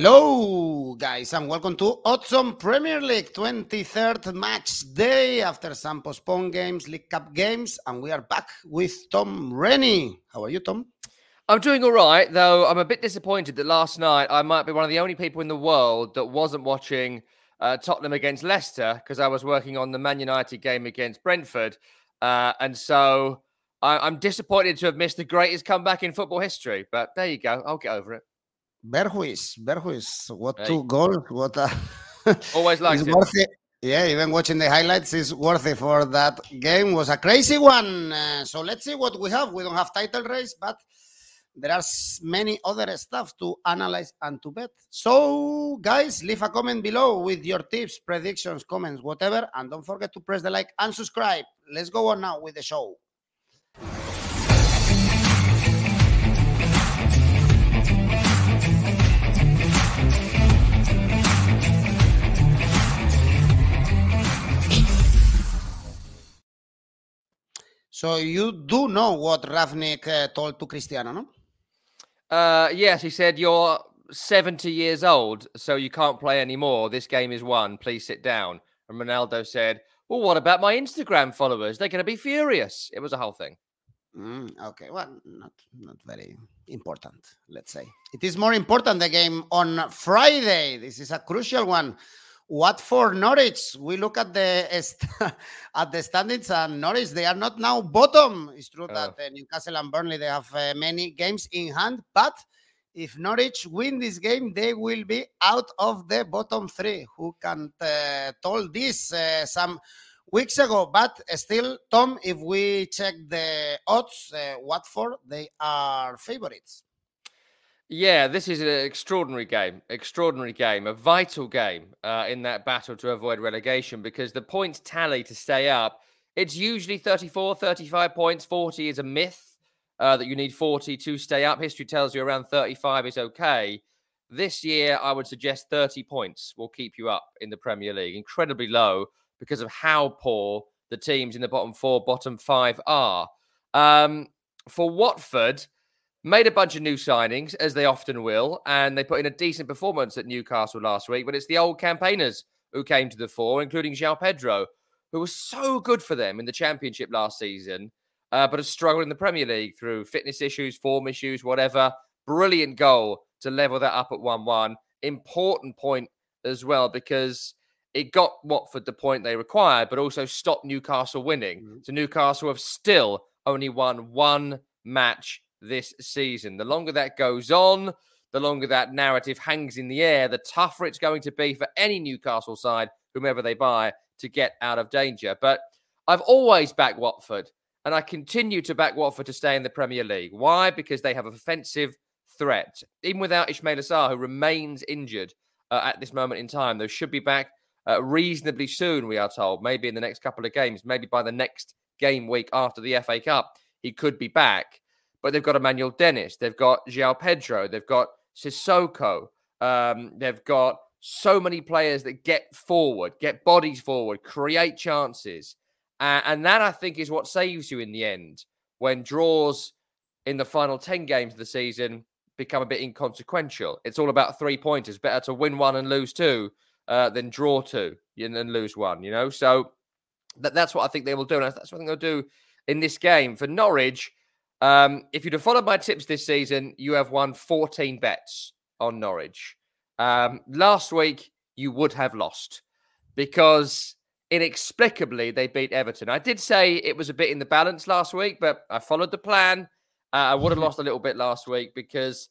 Hello, guys, and welcome to Odds On Premier League 23rd match day after some postponed games, League Cup games, and we are back with Tom Rennie. How are you, Tom? I'm doing all right, though I'm a bit disappointed that last night I might be one of the only people in the world that wasn't watching uh, Tottenham against Leicester because I was working on the Man United game against Brentford. Uh, and so I- am disappointed to have missed the greatest comeback in football history. But there you go. I'll get over it. Bergwijn, Bergwijn, what hey. two goals? What a always like it. Worth it. Yeah, even watching the highlights is worth it for that game. Was a crazy one. Uh, so let's see what we have. We don't have title race, but there are many other stuff to analyze and to bet. So, guys, leave a comment below with your tips, predictions, comments, whatever, and don't forget to press the like and subscribe. Let's go on now with the show. So you do know what Rangnick uh, told to Cristiano, no? Uh, yes, he said you're 70 years old, so you can't play anymore. This game is won. Please sit down. And Ronaldo said, "Well, what about my Instagram followers? They're going to be furious." It was a whole thing. Mm, okay, well, not not very important. Let's say it is more important the game on Friday. This is a crucial one. Watford Norwich. We look at the at the standings and Norwich. They are not now bottom. It's true that uh, Newcastle and Burnley they have uh, many games in hand, but if Norwich win this game, they will be out of the bottom three. Who can uh, told this uh, some weeks ago? But still, Tom, if we check the odds, uh, Watford they are favorites. Yeah, this is an extraordinary game, extraordinary game, a vital game uh, in that battle to avoid relegation because the points tally to stay up, it's usually 34, 35 points. 40 is a myth uh, that you need 40 to stay up. History tells you around 35 is okay. This year, I would suggest 30 points will keep you up in the Premier League. Incredibly low because of how poor the teams in the bottom four, bottom five are. Um, for Watford, made a bunch of new signings, as they often will, and they put in a decent performance at Newcastle last week. But it's the old campaigners who came to the fore, including João Pedro, who was so good for them in the Championship last season, uh, but has struggled in the Premier League through fitness issues, form issues, whatever. Brilliant goal to level that up at 1 1. Important point as well, because it got Watford the point they required, but also stopped Newcastle winning. Mm-hmm. So Newcastle have still only won one match this season. The longer that goes on, the longer that narrative hangs in the air, the tougher it's going to be for any Newcastle side, whomever they buy, to get out of danger. But I've always backed Watford, and I continue to back Watford to stay in the Premier League. Why? Because they have a offensive threat. Even without Ismaila Sarr, who remains injured uh, at this moment in time, they should be back uh, reasonably soon, we are told. Maybe in the next couple of games, maybe by the next game week after the FA Cup, he could be back but they've got Emmanuel Dennis, they've got João Pedro, they've got Sissoko, um, they've got so many players that get forward, get bodies forward, create chances. Uh, and that, I think, is what saves you in the end when draws in the final 10 games of the season become a bit inconsequential. It's all about three pointers. Better to win one and lose two uh, than draw two and then lose one, you know? So that, that's what I think they will do. And that's what I think they'll do in this game. For Norwich, um, if you'd have followed my tips this season, you have won 14 bets on Norwich. Um, last week, you would have lost because inexplicably they beat Everton. I did say it was a bit in the balance last week, but I followed the plan. Uh, I would have lost a little bit last week because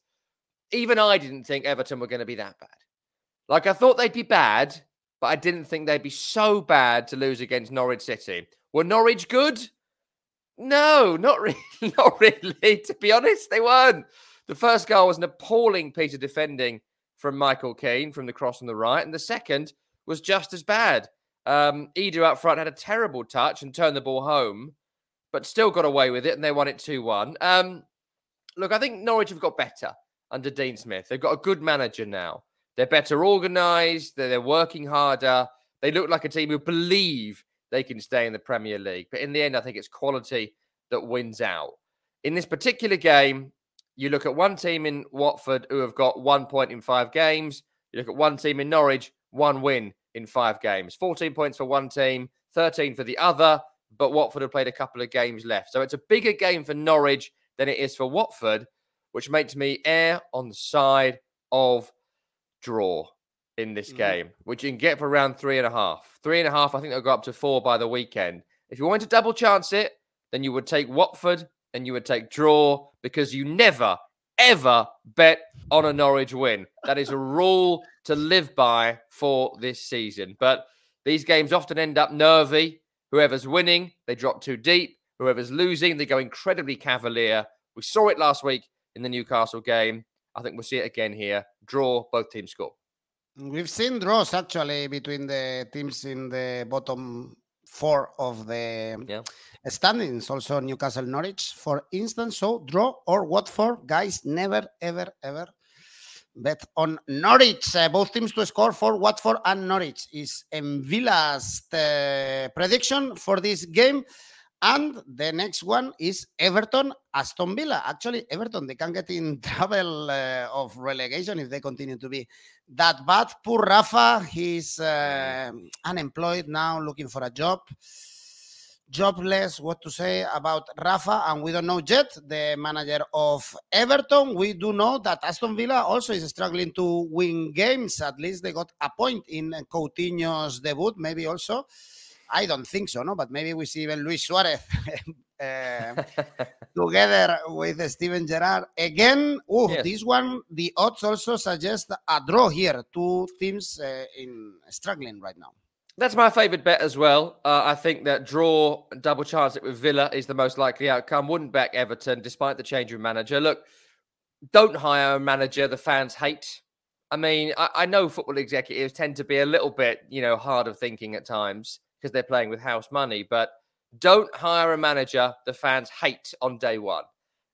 even I didn't think Everton were going to be that bad. Like I thought they'd be bad, but I didn't think they'd be so bad to lose against Norwich City. Were Norwich good? No, not really. Not really. To be honest, they weren't. The first goal was an appalling piece of defending from Michael Keane from the cross on the right, and the second was just as bad. Um, Idah up front had a terrible touch and turned the ball home, but still got away with it, and they won it 2 1. Um, look, I think Norwich have got better under Dean Smith. They've got a good manager now. They're better organised, they're, they're working harder. They look like a team who believe they can stay in the Premier League. But in the end, I think it's quality that wins out. In this particular game, you look at one team in Watford who have got one point in five games. You look at one team in Norwich, one win in five games. 14 points for one team, 13 for the other, but Watford have played a couple of games left. So it's a bigger game for Norwich than it is for Watford, which makes me err on the side of draw in this mm-hmm. game, which you can get for around three and a half. Three and a half, I think they'll go up to four by the weekend. If you want to double chance it, then you would take Watford and you would take draw because you never, ever bet on a Norwich win. That is a rule to live by for this season. But these games often end up nervy. Whoever's winning, they drop too deep. Whoever's losing, they go incredibly cavalier. We saw it last week in the Newcastle game. I think we'll see it again here. Draw, both teams score. We've seen draws actually between the teams in the bottom four of the yeah. standings. Also, Newcastle Norwich, for instance. So, draw or Watford? guys, never, ever, ever bet on Norwich. Uh, both teams to score for Watford and Norwich is in Villa's uh, prediction for this game. And the next one is Everton, Aston Villa. Actually, Everton, they can get in trouble uh, of relegation if they continue to be that bad. Poor Rafa, he's uh, unemployed now, looking for a job. Jobless, what to say about Rafa, and we don't know yet the manager of Everton. We do know that Aston Villa also is struggling to win games. At least they got a point in Coutinho's debut, maybe also. I don't think so, no, but maybe we see even Luis Suarez uh, together with Steven Gerrard again. Oh, yes. this one, the odds also suggest a draw here. Two teams uh, in struggling right now. That's my favourite bet as well. Uh, I think that draw double chance it with Villa is the most likely outcome. Wouldn't back Everton despite the change of manager. Look, don't hire a manager the fans hate. I mean, I, I know football executives tend to be a little bit, you know, hard of thinking at times because they're playing with house money. But don't hire a manager the fans hate on day one.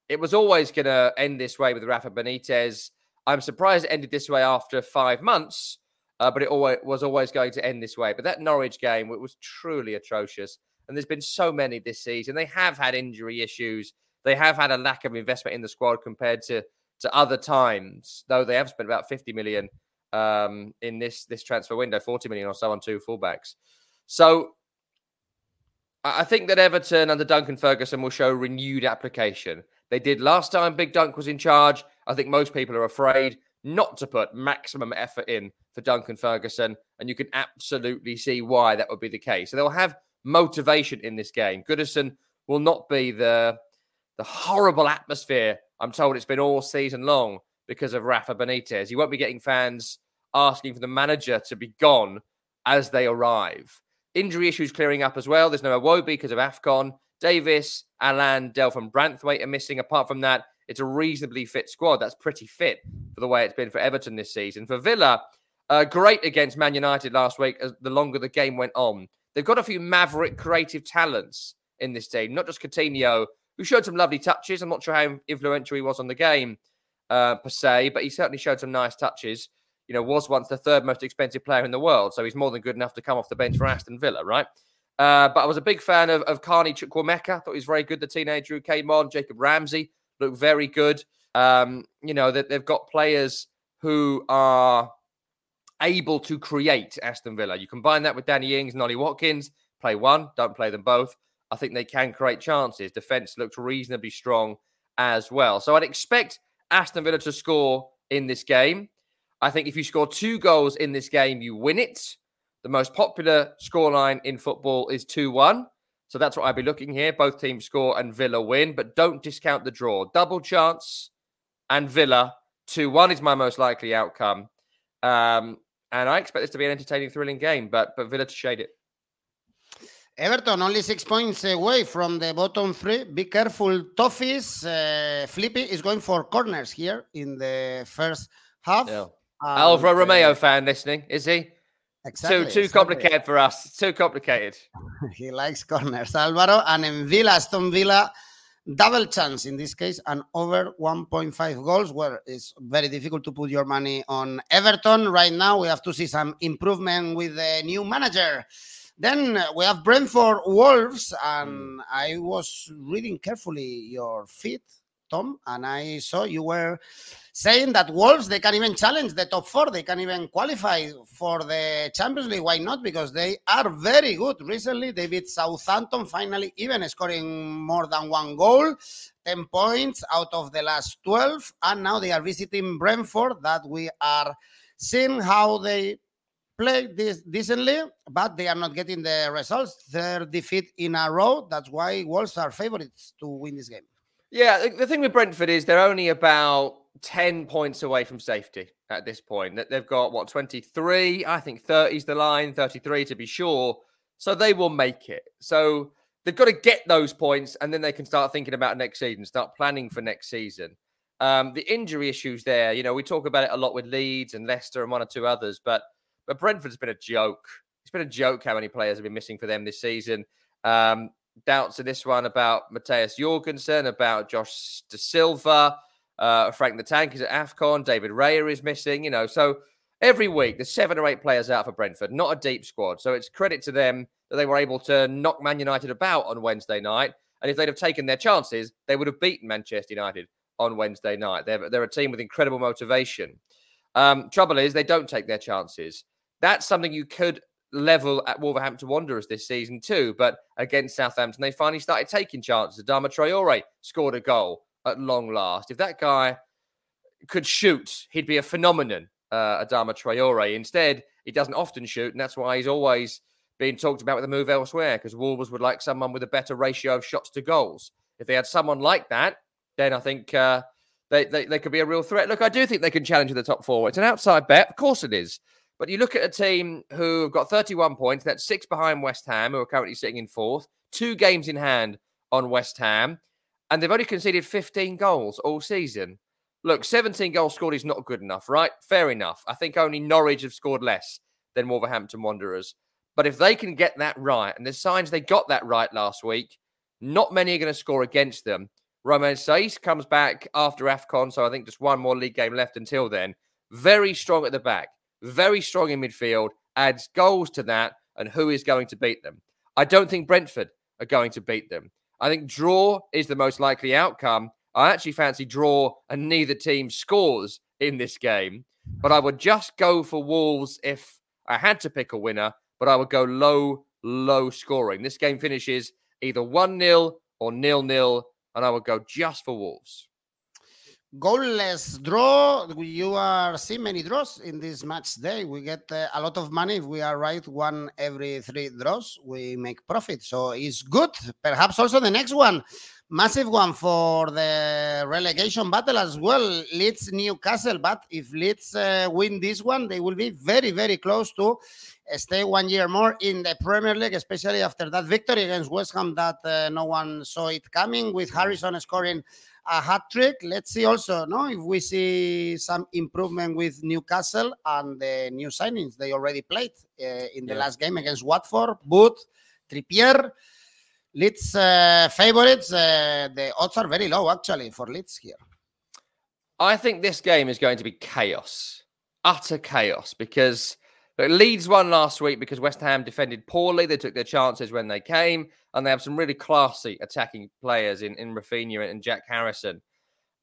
It was always going to end this way with Rafa Benitez. I'm surprised it ended this way after five months, uh, but it always, was always going to end this way. But that Norwich game it was truly atrocious. And there's been so many this season. They have had injury issues. They have had a lack of investment in the squad compared to, to other times, though they have spent about 50 million um, in this this transfer window, 40 million or so on two fullbacks. So I think that Everton under Duncan Ferguson will show renewed application. They did last time Big Dunk was in charge. I think most people are afraid not to put maximum effort in for Duncan Ferguson, and you can absolutely see why that would be the case. So they'll have motivation in this game. Goodison will not be the the horrible atmosphere I'm told it's been all season long because of Rafa Benitez. You won't be getting fans asking for the manager to be gone as they arrive. Injury issues clearing up as well. There's no Iwobi because of AFCON. Davis, Allan, Delph, and Branthwaite are missing. Apart from that, it's a reasonably fit squad. That's pretty fit for the way it's been for Everton this season. For Villa, uh, great against Man United last week as the longer the game went on. They've got a few maverick creative talents in this team, not just Coutinho, who showed some lovely touches. I'm not sure how influential he was on the game uh, per se, but he certainly showed some nice touches you know, was once the third most expensive player in the world. So he's more than good enough to come off the bench for Aston Villa, right? Uh, but I was a big fan of, of Carney Chukwuemeka. Thought he was very good. The teenager who came on, Jacob Ramsey, looked very good. Um, you know, that they've got players who are able to create Aston Villa. You combine that with Danny Ings and Ollie Watkins, play one, don't play them both. I think they can create chances. Defense looks reasonably strong as well. So I'd expect Aston Villa to score in this game. I think if you score two goals in this game, you win it. The most popular scoreline in football is 2 1. So that's what I'd be looking here. Both teams score and Villa win, but don't discount the draw. Double chance and Villa 2 1 is my most likely outcome. Um, and I expect this to be an entertaining, thrilling game, but, but Villa to shade it. Everton only six points away from the bottom three. Be careful, Toffees. Uh, Flippy is going for corners here in the first half. Yeah. Um, Alvaro Romeo fan listening, is he? Exactly, too too exactly. complicated for us. Too complicated. he likes corners, Alvaro. And in Villa, Aston Villa, double chance in this case, and over 1.5 goals, where it's very difficult to put your money on Everton. Right now, we have to see some improvement with the new manager. Then we have Brentford Wolves, and mm. I was reading carefully your feed Tom, and I saw you were saying that Wolves they can even challenge the top four. They can even qualify for the Champions League. Why not? Because they are very good. Recently, they beat Southampton, finally even scoring more than one goal. 10 points out of the last 12 and now they are visiting Brentford that we are seeing how they play this decently, but they are not getting the results. Their defeat in a row. That's why Wolves are favorites to win this game. Yeah, the thing with Brentford is they're only about 10 points away from safety at this point. They've got what 23, I think 30 is the line, 33 to be sure. So they will make it. So they've got to get those points and then they can start thinking about next season, start planning for next season. Um, the injury issues there, you know, we talk about it a lot with Leeds and Leicester and one or two others, but but Brentford's been a joke. It's been a joke how many players have been missing for them this season. Um, doubts in this one about Mathias Jorgensen, about Josh Dasilva, uh, Frank the Tank is at AFCON, David Raya is missing, you know. So every week there's seven or eight players out for Brentford, not a deep squad. So it's credit to them that they were able to knock Man United about on Wednesday night. And if they'd have taken their chances, they would have beaten Manchester United on Wednesday night. They're, they're a team with incredible motivation. Um, trouble is, they don't take their chances. That's something you could level at Wolverhampton Wanderers this season too. But against Southampton, they finally started taking chances. Adama Traore scored a goal at long last. If that guy could shoot, he'd be a phenomenon, uh, Adama Traore. Instead, he doesn't often shoot, and that's why he's always being talked about with a move elsewhere because Wolves would like someone with a better ratio of shots to goals. If they had someone like that, then I think uh, they, they, they could be a real threat. Look, I do think they can challenge the top four. It's an outside bet, of course it is. But you look at a team who have got 31 points, that's six behind West Ham, who are currently sitting in fourth, two games in hand on West Ham, and they've only conceded 15 goals all season. Look, 17 goals scored is not good enough, right? Fair enough. I think only Norwich have scored less than Wolverhampton Wanderers. But if they can get that right, and there's signs they got that right last week, not many are going to score against them. Romain Saïss comes back after AFCON, so I think just one more league game left until then. Very strong at the back very strong in midfield, adds goals to that, and who is going to beat them? I don't think Brentford are going to beat them. I think draw is the most likely outcome. I actually fancy draw and neither team scores in this game, but I would just go for Wolves if I had to pick a winner, but I would go low, low scoring. This game finishes either 1 0 or nil nil, and I would go just for Wolves goalless draw. You are seeing many draws in this match day. We get uh, a lot of money if we are right one every three draws. We make profit, so it's good. Perhaps also the next one, massive one for the relegation battle as well. Leeds Newcastle, but if Leeds uh, win this one, they will be very very close to stay one year more in the Premier League, especially after that victory against West Ham that uh, no one saw it coming with Harrison scoring a hat trick. Let's see also no if we see some improvement with Newcastle and the new signings they already played uh, in the yeah. last game against Watford. Booth, Trippier. Leeds uh, favorites. Uh, the odds are very low actually for Leeds here. I think this game is going to be chaos, utter chaos, because but Leeds won last week because West Ham defended poorly. They took their chances when they came, and they have some really classy attacking players in, in Raphinha and Jack Harrison.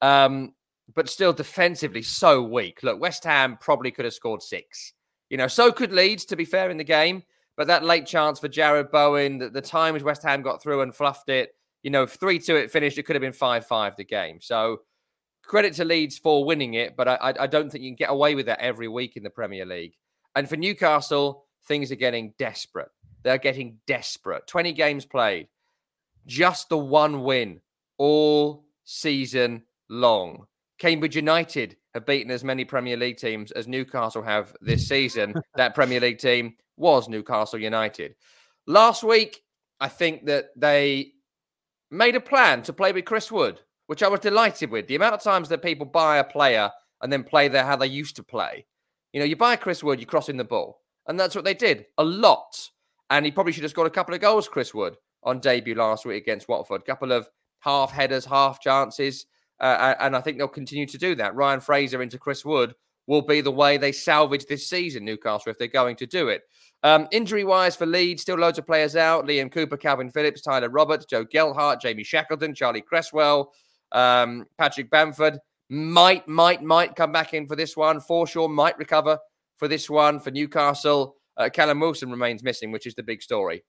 Um, but still defensively so weak. Look, West Ham probably could have scored six. You know, so could Leeds, to be fair, in the game. But that late chance for Jarrod Bowen, the, the times West Ham got through and fluffed it, you know, 3 2 it finished, it could have been 5 5 the game. So credit to Leeds for winning it, but I, I don't think you can get away with that every week in the Premier League. And for Newcastle, things are getting desperate. They're getting desperate. 20 games played, just the one win all season long. Cambridge United have beaten as many Premier League teams as Newcastle have this season. that Premier League team was Newcastle United. Last week, I think that they made a plan to play with Chris Wood, which I was delighted with. The amount of times that people buy a player and then play there how they used to play you know, you buy Chris Wood, you're crossing the ball. And that's what they did a lot. And he probably should have scored a couple of goals, Chris Wood, on debut last week against Watford. A couple of half headers, half chances. Uh, and I think they'll continue to do that. Ryan Fraser into Chris Wood will be the way they salvage this season, Newcastle, if they're going to do it. Um, injury wise for Leeds, still loads of players out Liam Cooper, Kalvin Phillips, Tyler Roberts, Joe Gelhardt, Jamie Shackleton, Charlie Cresswell. Um, Patrick Bamford might, might, might come back in for this one. Forshaw might recover for this one. For Newcastle, uh, Callum Wilson remains missing, which is the big story.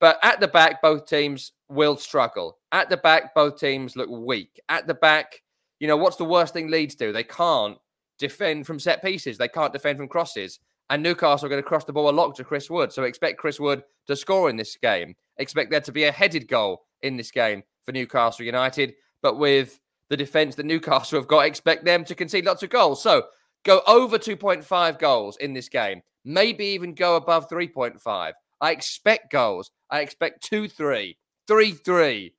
But at the back, both teams will struggle. At the back, both teams look weak. At the back, you know, what's the worst thing Leeds do? They can't defend from set pieces. They can't defend from crosses. And Newcastle are going to cross the ball a lot to Chris Wood. So expect Chris Wood to score in this game. Expect there to be a headed goal in this game for Newcastle United. But with the defence that Newcastle have got, expect them to concede lots of goals. So go over 2.5 goals in this game. Maybe even go above 3.5. I expect goals. I expect 2 3, 3 3.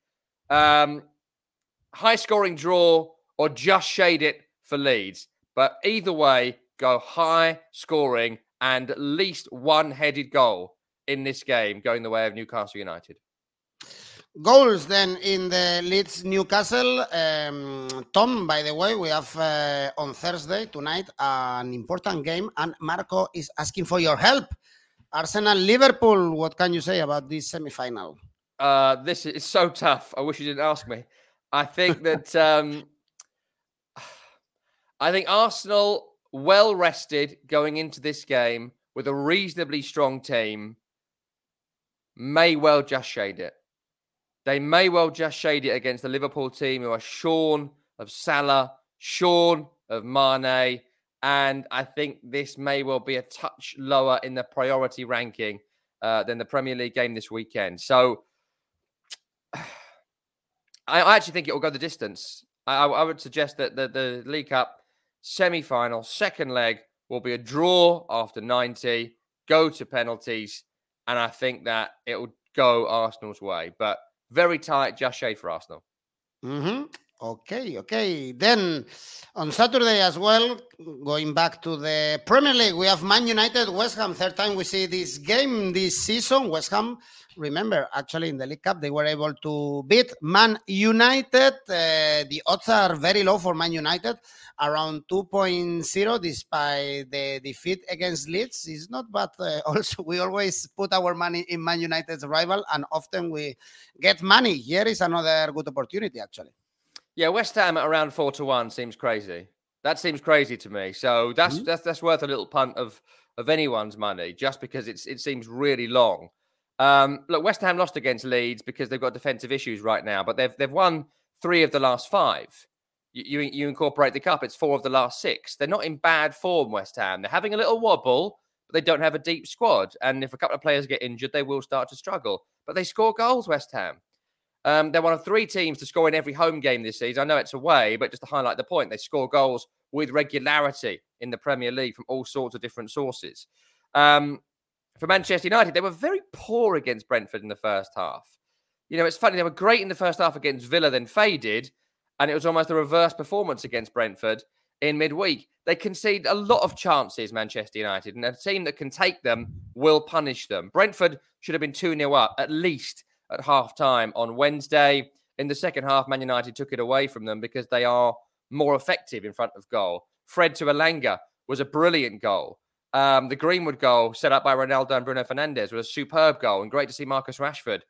Um, high scoring draw or just shade it for Leeds. But either way, go high scoring and at least one headed goal in this game going the way of Newcastle United. Goals then in the Leeds Newcastle. Um, Tom, by the way, we have uh, on Thursday tonight an important game, and Marco is asking for your help. Arsenal Liverpool, what can you say about this semi final? Uh, this is so tough. I wish you didn't ask me. I think that um, I think Arsenal well rested going into this game with a reasonably strong team may well just shade it. They may well just shade it against the Liverpool team who are shorn of Salah, shorn of Mane, and I think this may well be a touch lower in the priority ranking uh, than the Premier League game this weekend. So I, actually think it will go the distance. I, I would suggest that the, the League Cup semi final, second leg, will be a draw after 90, go to penalties, and I think that it will go Arsenal's way. But very tight, just shade for Arsenal. Mm-hmm. Okay, okay. Then on Saturday as well, going back to the Premier League, we have Man United, West Ham. Third time we see this game this season. West Ham, remember, actually in the League Cup, they were able to beat Man United. Uh, the odds are very low for Man United, around 2.0, despite the defeat against Leeds. It's not bad. Uh, also, we always put our money in Man United's rival, and often we get money. Here is another good opportunity, actually. Yeah, West Ham at around four to one seems crazy. That seems crazy to me. So that's mm-hmm. that's that's worth a little punt of of anyone's money just because it's it seems really long. Um, look, West Ham lost against Leeds because they've got defensive issues right now, but they've they've won three of the last five. You, you, you incorporate the cup, it's four of the last six. They're not in bad form, West Ham. They're having a little wobble, but they don't have a deep squad. And if a couple of players get injured, they will start to struggle. But they score goals, West Ham. Um, they're one of three teams to score in every home game this season. I know it's away, but just to highlight the point, they score goals with regularity in the Premier League from all sorts of different sources. Um, for Manchester United, they were very poor against Brentford in the first half. You know, it's funny, they were great in the first half against Villa, then faded, and it was almost a reverse performance against Brentford in midweek. They concede a lot of chances, Manchester United, and a team that can take them will punish them. Brentford should have been 2 0 up at least at half time on Wednesday. In the second half, Man United took it away from them because they are more effective in front of goal. Fred to Elanga was a brilliant goal. Um, the Greenwood goal set up by Ronaldo and Bruno Fernandes was a superb goal and great to see Marcus Rashford.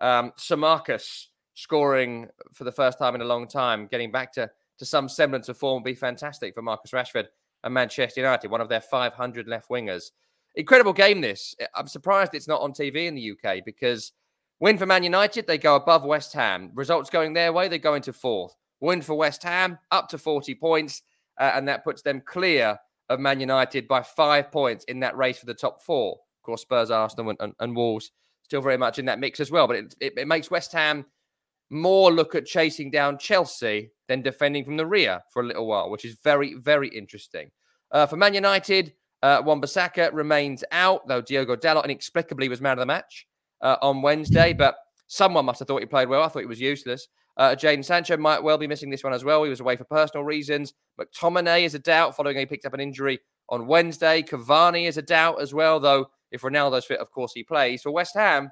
Um, Marcus scoring for the first time in a long time, getting back to, to some semblance of form would be fantastic for Marcus Rashford and Manchester United, one of their 500 left wingers. Incredible game, this. I'm surprised it's not on TV in the UK because Win for Man United, they go above West Ham. Results going their way, they go into fourth. Win for West Ham, up to 40 points, uh, and that puts them clear of Man United by five points in that race for the top four. Of course, Spurs, Arsenal, and, and, and Wolves still very much in that mix as well. But it, it, it, makes West Ham more look at chasing down Chelsea than defending from the rear for a little while, which is very, very interesting. Uh, for Man United, uh, Wan-Bissaka remains out, though Diogo Dalot inexplicably was man of the match uh, on Wednesday, but someone must have thought he played well. I thought he was useless. Uh, Jadon Sancho might well be missing this one as well. He was away for personal reasons. McTominay is a doubt following he picked up an injury on Wednesday. Cavani is a doubt as well, though if Ronaldo's fit, of course he plays. For West Ham,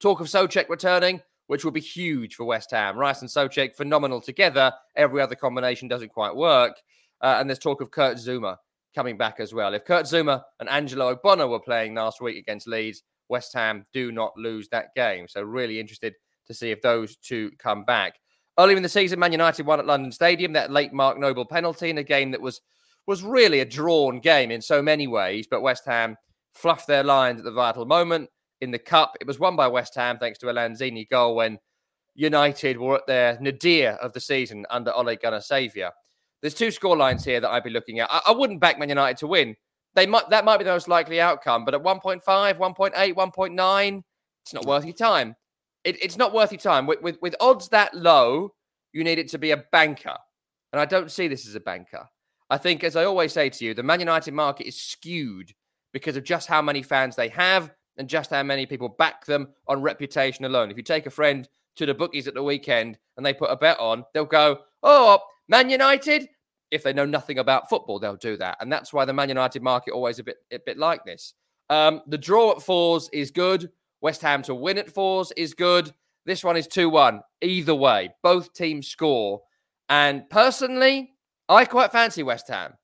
talk of Soucek returning, which will be huge for West Ham. Rice and Soucek, phenomenal together. Every other combination doesn't quite work. Uh, and there's talk of Kurt Zouma coming back as well. If Kurt Zouma and Angelo Ogbonna were playing last week against Leeds, West Ham do not lose that game. So, really interested to see if those two come back. Earlier in the season, Man United won at London Stadium, that late Mark Noble penalty in a game that was was really a drawn game in so many ways, but West Ham fluffed their lines at the vital moment in the cup. It was won by West Ham thanks to a Lanzini goal when United were at their nadir of the season under Ole Gunnar Solskjaer. There's two score lines here that I'd be looking at. I, I, wouldn't back Man United to win. They might that might be the most likely outcome, but at 1.5, 1.8, 1.9, it's not worth your time. It, it's not worth your time. With, with with odds that low, you need it to be a banker. And I don't see this as a banker. I think, as I always say to you, the Man United market is skewed because of just how many fans they have and just how many people back them on reputation alone. If you take a friend to the bookies at the weekend and they put a bet on, they'll go, Oh, Man United. If they know nothing about football, they'll do that. And that's why the Man United market always a bit a bit like this. Um, the draw at fours is good. West Ham to win at fours is good. This one is 2 1. Either way, both teams score. And personally, I quite fancy West Ham.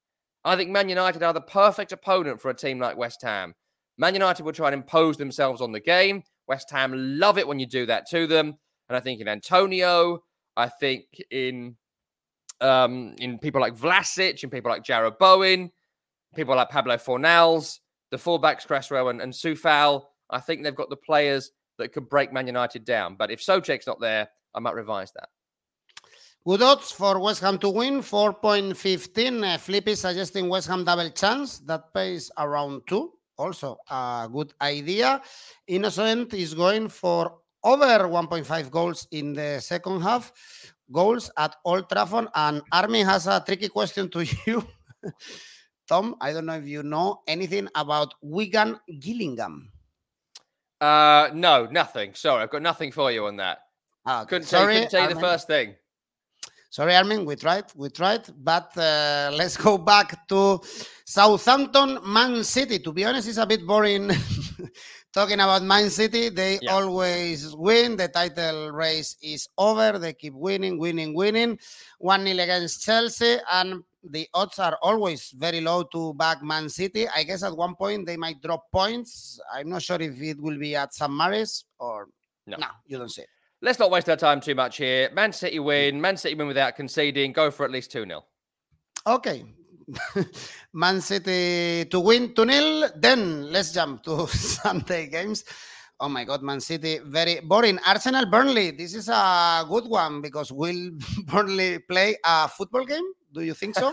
I think Man United are the perfect opponent for a team like West Ham. Man United will try and impose themselves on the game. West Ham love it when you do that to them. And I think in Antonio, I think in um, in people like Vlasic and people like Jarrod Bowen, people like Pablo Fornals, the fullbacks Cresswell and, and Coufal. I think they've got the players that could break Man United down. But if Soucek's not there, I might revise that. Good odds for West Ham to win, 4.15. Uh, suggesting West Ham double chance. That pays around 2. Also a good idea. Innocent is going for over 1.5 goals in the second half. Goals at Old Trafford. And Army has a tricky question to you. Tom, I don't know if you know anything about Wigan Gillingham. Uh, no, nothing. Sorry, I've got nothing for you on that. Ah, couldn't, Sorry, couldn't tell you the first thing. Sorry, Armin, we tried, we tried, but uh, let's go back to Southampton, Man City. To be honest, it's a bit boring talking about Man City. They yeah. always win. The title race is over. They keep winning, winning, winning. 1 0 against Chelsea, and the odds are always very low to back Man City. I guess at one point they might drop points. I'm not sure if it will be at St. Mary's or no, no you don't see it. Let's not waste our time too much here. Man City win. Man City win without conceding. Go for at least 2 0. Okay. Man City to win 2 0. Then let's jump to Sunday games. Oh my God, Man City, very boring. Arsenal Burnley. This is a good one because will Burnley play a football game? Do you think so?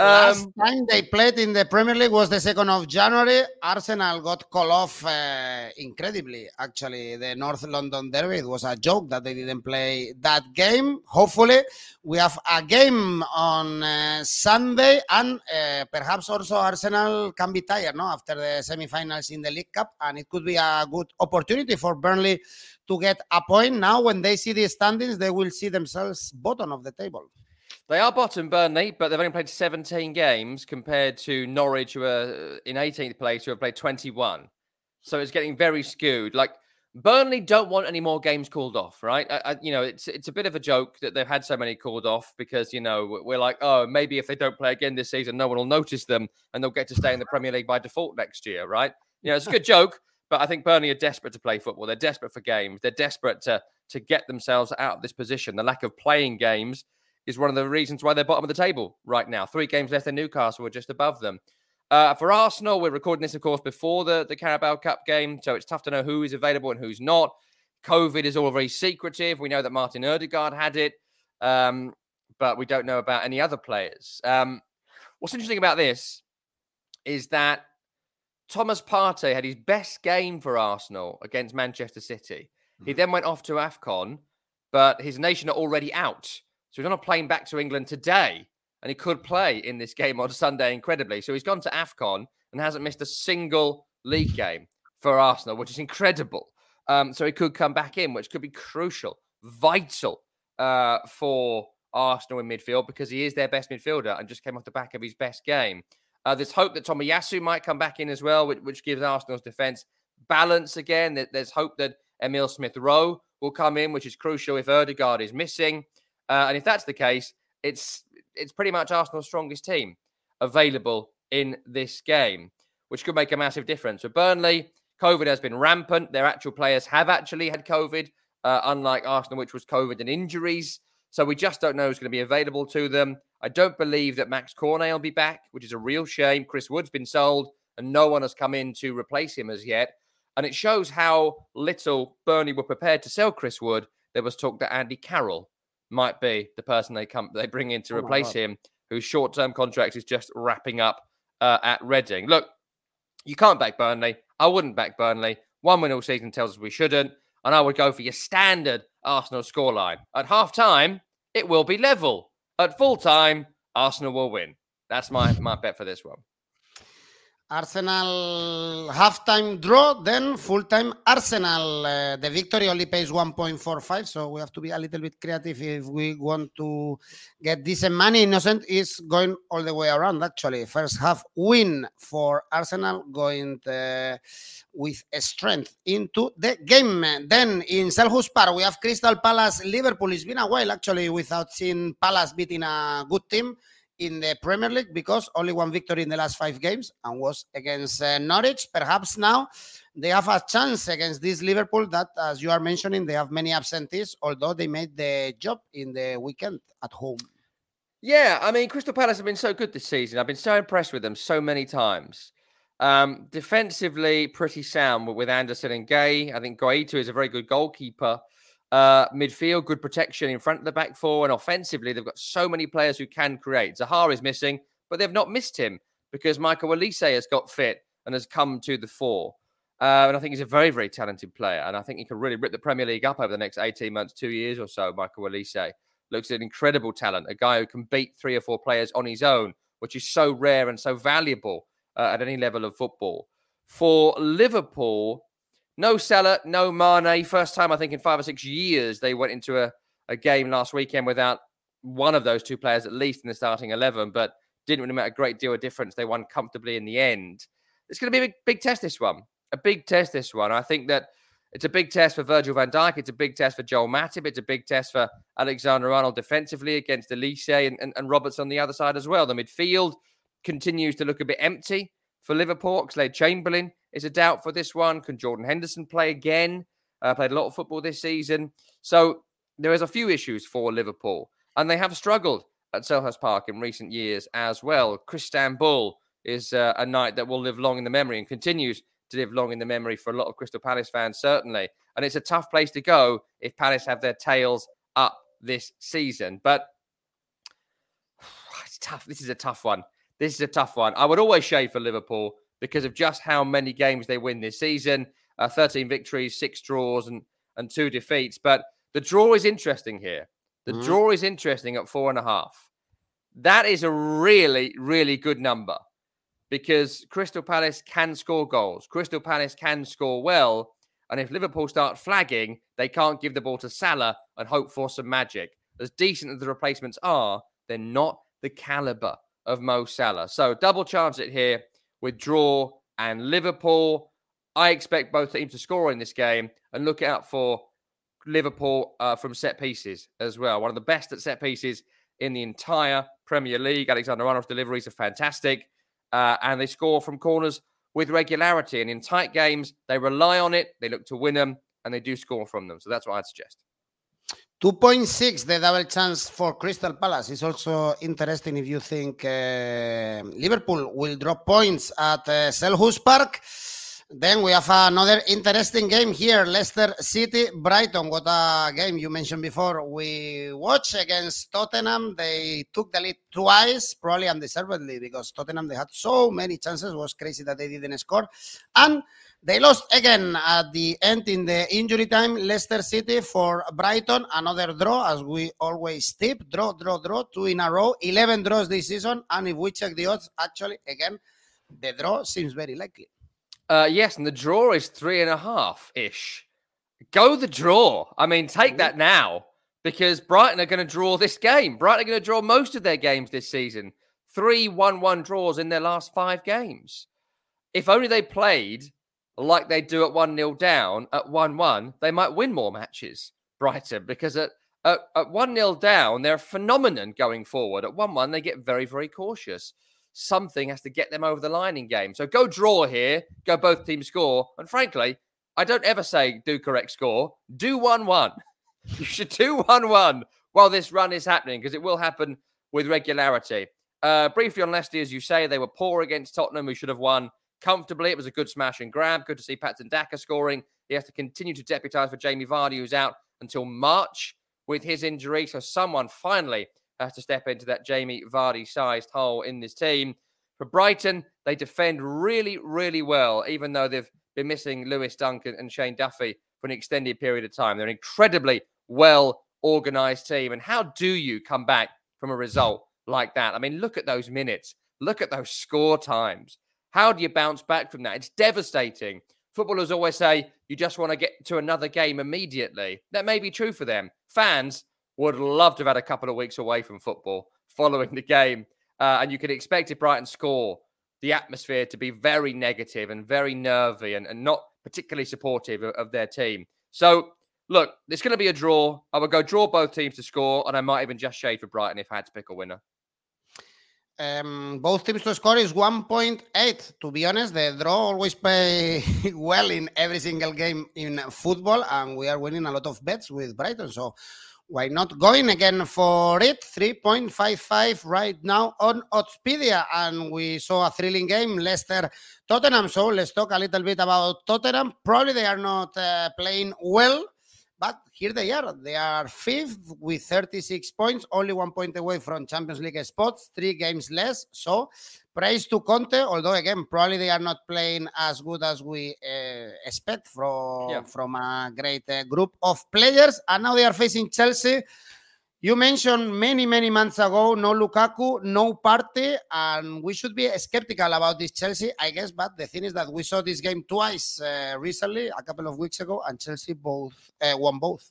Last um, time they played in the Premier League was the 2nd of January. Arsenal got called off uh, incredibly. Actually, the North London Derby, it was a joke that they didn't play that game. Hopefully, we have a game on uh, Sunday, and uh, perhaps also Arsenal can be tired no? after the semi-finals in the League Cup, and it could be a good opportunity for Burnley to get a point. Now, when they see the standings, they will see themselves bottom of the table. They are bottom Burnley, but they've only played 17 games compared to Norwich, who are uh, in 18th place, who have played 21. So it's getting very skewed. Like Burnley don't want any more games called off, right? I, I, you know, it's it's a bit of a joke that they've had so many called off because you know we're like, oh, maybe if they don't play again this season, no one will notice them and they'll get to stay in the Premier League by default next year, right? You know, it's a good joke, but I think Burnley are desperate to play football. They're desperate for games. They're desperate to to get themselves out of this position. The lack of playing games is one of the reasons why they're bottom of the table right now. Three games less than Newcastle, we're just above them. Uh, for Arsenal, we're recording this, of course, before the, the Carabao Cup game, so it's tough to know who is available and who's not. COVID is all very secretive. We know that Martin Odegaard had it, um, but we don't know about any other players. Um, what's interesting about this is that Thomas Partey had his best game for Arsenal against Manchester City. He mm-hmm. then went off to AFCON, but his nation are already out. So he's on a plane back to England today, and he could play in this game on Sunday, incredibly. So he's gone to AFCON and hasn't missed a single league game for Arsenal, which is incredible. Um, so he could come back in, which could be crucial, vital uh, for Arsenal in midfield because he is their best midfielder and just came off the back of his best game. Uh, there's hope that Tomiyasu might come back in as well, which, which gives Arsenal's defence balance again. There's hope that Emil Smith Rowe will come in, which is crucial if Odegaard is missing. Uh, and if that's the case, it's it's pretty much Arsenal's strongest team available in this game, which could make a massive difference. For Burnley, COVID has been rampant. Their actual players have actually had COVID uh, unlike Arsenal, which was COVID and injuries. So we just don't know who's going to be available to them. I don't believe that Max Cornet will be back, which is a real shame. Chris Wood's been sold, and no one has come in to replace him as yet. And it shows how little Burnley were prepared to sell Chris Wood. There was talk that Andy Carroll might be the person they come they bring in to oh replace him, whose short-term contract is just wrapping up uh, at Reading. Look, you can't back Burnley. I wouldn't back Burnley. One win all season tells us we shouldn't. And I would go for your standard Arsenal scoreline. At half time, it will be level. At full time, Arsenal will win. That's my, my bet for this one. Arsenal half-time draw, then full time Arsenal. Uh, the victory only pays 1.45, so we have to be a little bit creative if we want to get decent money. Innocent is going all the way around, actually. First half win for Arsenal, going to, uh, with strength into the game. Then in Selhurst Park, we have Crystal Palace Liverpool. It's been a while, actually, without seeing Palace beating a good team in the Premier League because only one victory in the last five games and was against uh, Norwich. Perhaps now they have a chance against this Liverpool that, as you are mentioning, they have many absentees, although they made the job in the weekend at home. Yeah, I mean, Crystal Palace have been so good this season. I've been so impressed with them so many times. Um, defensively, pretty sound with Andersen and Guehi. I think Guaita is a very good goalkeeper. Uh, midfield, good protection in front of the back four, and offensively, they've got so many players who can create. Zaha is missing, but they've not missed him because Michael Olise has got fit and has come to the fore. Uh, and I think he's a very, very talented player. And I think he can really rip the Premier League up over the next 18 months, two years or so. Michael Olise looks an incredible talent, a guy who can beat three or four players on his own, which is so rare and so valuable uh, at any level of football. For Liverpool, no Salah, no Mane. First time, I think, in five or six years, they went into a, a game last weekend without one of those two players, at least in the starting 11, but didn't really make a great deal of difference. They won comfortably in the end. It's going to be a big, big test, this one. A big test, this one. I think that it's a big test for Virgil van Dijk. It's a big test for Joel Matip. It's a big test for Alexander Arnold defensively against Olise and, and, and Roberts on the other side as well. The midfield continues to look a bit empty for Liverpool. Oxlade Chamberlain is a doubt for this one. Can Jordan Henderson play again? Uh, played a lot of football this season. So there is a few issues for Liverpool, and they have struggled at Selhurst Park in recent years as well. Crystanbul is uh, a night that will live long in the memory and continues to live long in the memory for a lot of Crystal Palace fans, certainly. And it's a tough place to go if Palace have their tails up this season. But it's tough. This is a tough one. This is a tough one. I would always shave for Liverpool because of just how many games they win this season uh, 13 victories, six draws, and, and two defeats. But the draw is interesting here. The mm-hmm. draw is interesting at four and a half. That is a really, really good number because Crystal Palace can score goals. Crystal Palace can score well. And if Liverpool start flagging, they can't give the ball to Salah and hope for some magic. As decent as the replacements are, they're not the caliber of Mo Salah. So double chance it here with draw and Liverpool. I expect both teams to score in this game and look out for Liverpool uh, from set pieces as well. One of the best at set pieces in the entire Premier League. Alexander Arnold's deliveries are fantastic, uh, and they score from corners with regularity. And in tight games, they rely on it. They look to win them, and they do score from them. So that's what I'd suggest. 2.6 the double chance for Crystal Palace is also interesting if you think uh, Liverpool will drop points at uh, Selhurst Park. Then we have another interesting game here Leicester City Brighton. What a game you mentioned before. We watched against Tottenham. They took the lead twice, probably undeservedly, because Tottenham they had so many chances. It was crazy that they didn't score. And they lost again at the end in the injury time. Leicester City for Brighton, another draw, as we always tip. Draw, draw, draw, two in a row. 11 draws this season. And if we check the odds, actually, again, the draw seems very likely. Uh, yes, and the draw is three and a half ish. Go the draw. I mean, take that now because Brighton are going to draw this game. Brighton are going to draw most of their games this season. Three 1 1 draws in their last five games. If only they played like they do at 1 0 down at 1 1, they might win more matches, Brighton, because at, at, at 1 0 down, they're a phenomenon going forward. At 1 1, they get very, very cautious. Something has to get them over the line in game. So go draw here, go both teams score. And frankly, I don't ever say do correct score. Do 1 1. You should do 1 1 while this run is happening because it will happen with regularity. Uh, briefly on Leicester, as you say, they were poor against Tottenham, who should have won comfortably. It was a good smash and grab. Good to see Patson Daka scoring. He has to continue to deputise for Jamie Vardy, who's out until March with his injury. So someone finally has to step into that Jamie Vardy sized hole in this team. For Brighton, they defend really, really well, even though they've been missing Lewis Dunk and Shane Duffy for an extended period of time. They're an incredibly well organized team. And how do you come back from a result like that? I mean, look at those minutes, look at those score times. How do you bounce back from that? It's devastating. Footballers always say you just want to get to another game immediately. That may be true for them. Fans would love to have had a couple of weeks away from football following the game. Uh, and you can expect if Brighton score, the atmosphere to be very negative and very nervy and, and not particularly supportive of, of their team. So, look, it's going to be a draw. I would go draw both teams to score, and I might even just shade for Brighton if I had to pick a winner. Um, both teams to score is 1.8. To be honest, the draw always play well in every single game in football, and we are winning a lot of bets with Brighton. So why not going again for it? 3.55 right now on Oddspedia. And we saw a thrilling game, Leicester Tottenham. So let's talk a little bit about Tottenham. Probably they are not uh, playing well but here they are. They are fifth with 36 points, only one point away from Champions League spots, three games less. So, praise to Conte, although again, probably they are not playing as good as we uh, expect from, yeah. from a great uh, group of players. And now they are facing Chelsea you mentioned many, many months ago, no Lukaku, no Partey, and we should be skeptical about this Chelsea, I guess. But the thing is that we saw this game twice uh, recently, a couple of weeks ago, and Chelsea both uh, won both.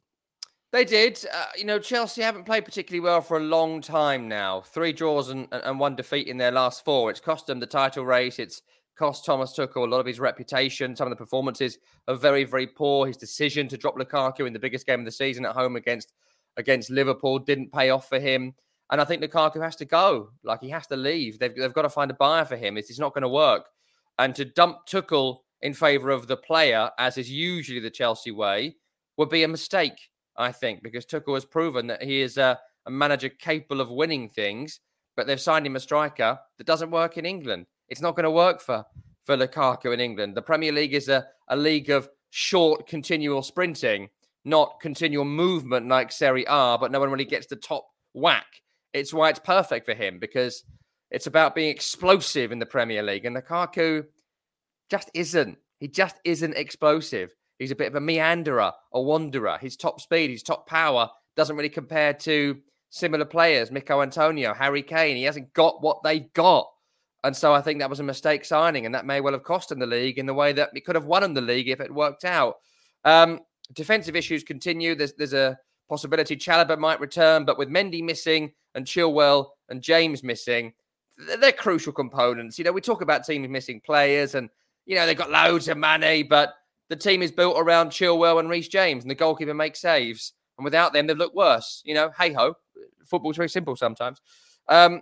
They did. Uh, you know, Chelsea haven't played particularly well for a long time now. Three draws and, and one defeat in their last four. It's cost them the title race. It's cost Thomas Tuchel a lot of his reputation. Some of the performances are very, very poor. His decision to drop Lukaku in the biggest game of the season at home against against Liverpool didn't pay off for him. And I think Lukaku has to go. Like he has to leave. They've, they've got to find a buyer for him. It's, it's not going to work. And to dump Tuchel in favour of the player, as is usually the Chelsea way, would be a mistake, I think, because Tuchel has proven that he is a, a manager capable of winning things, but they've signed him a striker that doesn't work in England. It's not going to work for, for Lukaku in England. The Premier League is a, a league of short, continual sprinting not continual movement like Serie A, but no one really gets the top whack. It's why it's perfect for him because it's about being explosive in the Premier League. And Lukaku just isn't. He just isn't explosive. He's a bit of a meanderer, a wanderer. His top speed, his top power doesn't really compare to similar players, Michail Antonio, Harry Kane. He hasn't got what they've got. And so I think that was a mistake signing, and that may well have cost him the league in the way that he could have won in the league if it worked out. Um, defensive issues continue. There's there's a possibility Chalobah might return, but with Mendy missing and Chilwell and James missing, they're crucial components. You know, we talk about teams missing players, and you know they've got loads of money, but the team is built around Chilwell and Reece James, and the goalkeeper makes saves. And without them, they've looked worse. You know, hey ho, football's very simple sometimes. Um,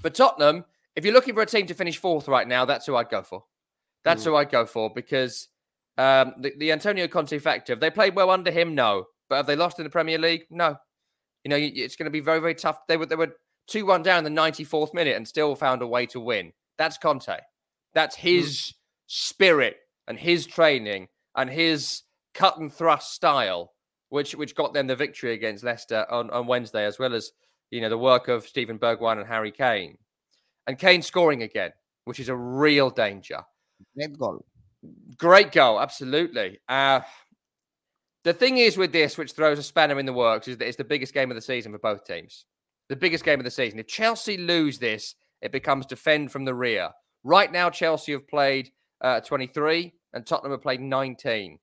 for Tottenham, if you're looking for a team to finish fourth right now, that's who I'd go for. That's mm. who I'd go for because um, the, the Antonio Conte factor. Have they played well under him? No. But have they lost in the Premier League? No. You know, it's going to be very, very tough. They were they were two one down in the ninety fourth minute and still found a way to win. That's Conte. That's his mm. spirit and his training and his cut and thrust style, which which got them the victory against Leicester on, on Wednesday, as well as you know the work of Steven Bergwijn and Harry Kane, and Kane scoring again, which is a real danger. Net goal. Great goal, absolutely. Uh, the thing is with this, which throws a spanner in the works, is that it's the biggest game of the season for both teams. The biggest game of the season. If Chelsea lose this, it becomes defend from the rear. Right now, Chelsea have played uh, 23 and Tottenham have played 19.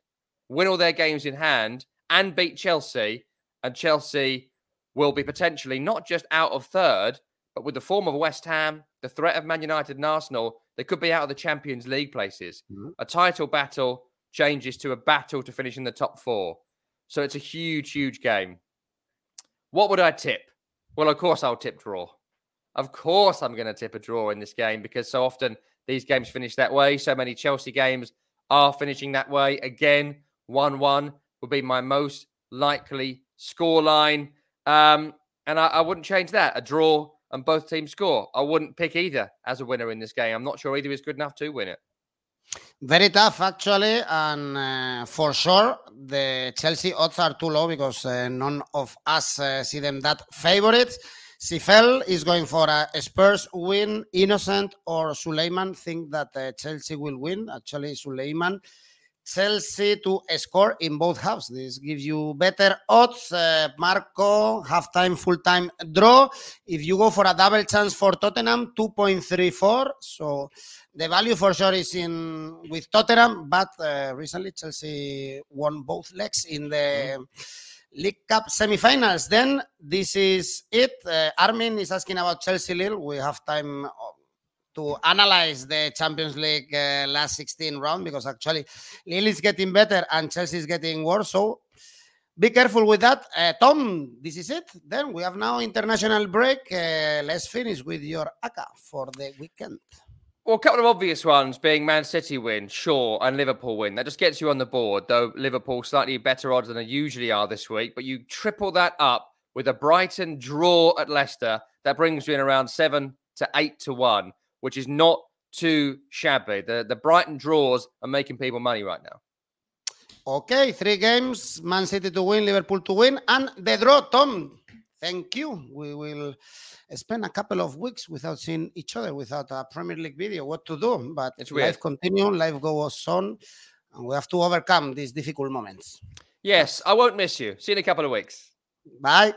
Win all their games in hand and beat Chelsea, and Chelsea will be potentially not just out of third, but with the form of West Ham, the threat of Man United and Arsenal, they could be out of the Champions League places. Mm-hmm. A title battle changes to a battle to finish in the top four. So it's a huge, huge game. What would I tip? Well, of course, I'll tip draw. Of course, I'm going to tip a draw in this game because so often these games finish that way. So many Chelsea games are finishing that way. Again, 1 1 would be my most likely scoreline. Um, and I, I wouldn't change that. A draw and both teams score. I wouldn't pick either as a winner in this game. I'm not sure either is good enough to win it. Very tough, actually, and uh, for sure the Chelsea odds are too low because uh, none of us uh, see them that favorites. Sifel is going for a Spurs win. Innocent or Suleiman think that uh, Chelsea will win. Actually, Suleiman Chelsea to score in both halves. This gives you better odds. Uh, Marco, half-time, full-time draw. If you go for a double chance for Tottenham, 2.34. So the value for sure is in with Tottenham, but uh, recently Chelsea won both legs in the League Cup semi-finals. Then this is it. Uh, Armin is asking about Chelsea Lille. We have time uh, to analyze the Champions League uh, last 16 round because actually Lille is getting better and Chelsea is getting worse. So be careful with that. Uh, Tom, this is it. Then we have now international break. Uh, let's finish with your ACCA for the weekend. Well, a couple of obvious ones being Man City win, sure, and Liverpool win. That just gets you on the board, though Liverpool slightly better odds than they usually are this week. But you triple that up with a Brighton draw at Leicester. That brings you in around seven to eight to one which is not too shabby. The the Brighton draws are making people money right now. Okay, three games: Man City to win, Liverpool to win, and the draw. Tom, thank you. We will spend a couple of weeks without seeing each other, without a Premier League video. What to do? But it's life continues, life goes on, and we have to overcome these difficult moments. Yes, I won't miss you. See you in a couple of weeks. Bye.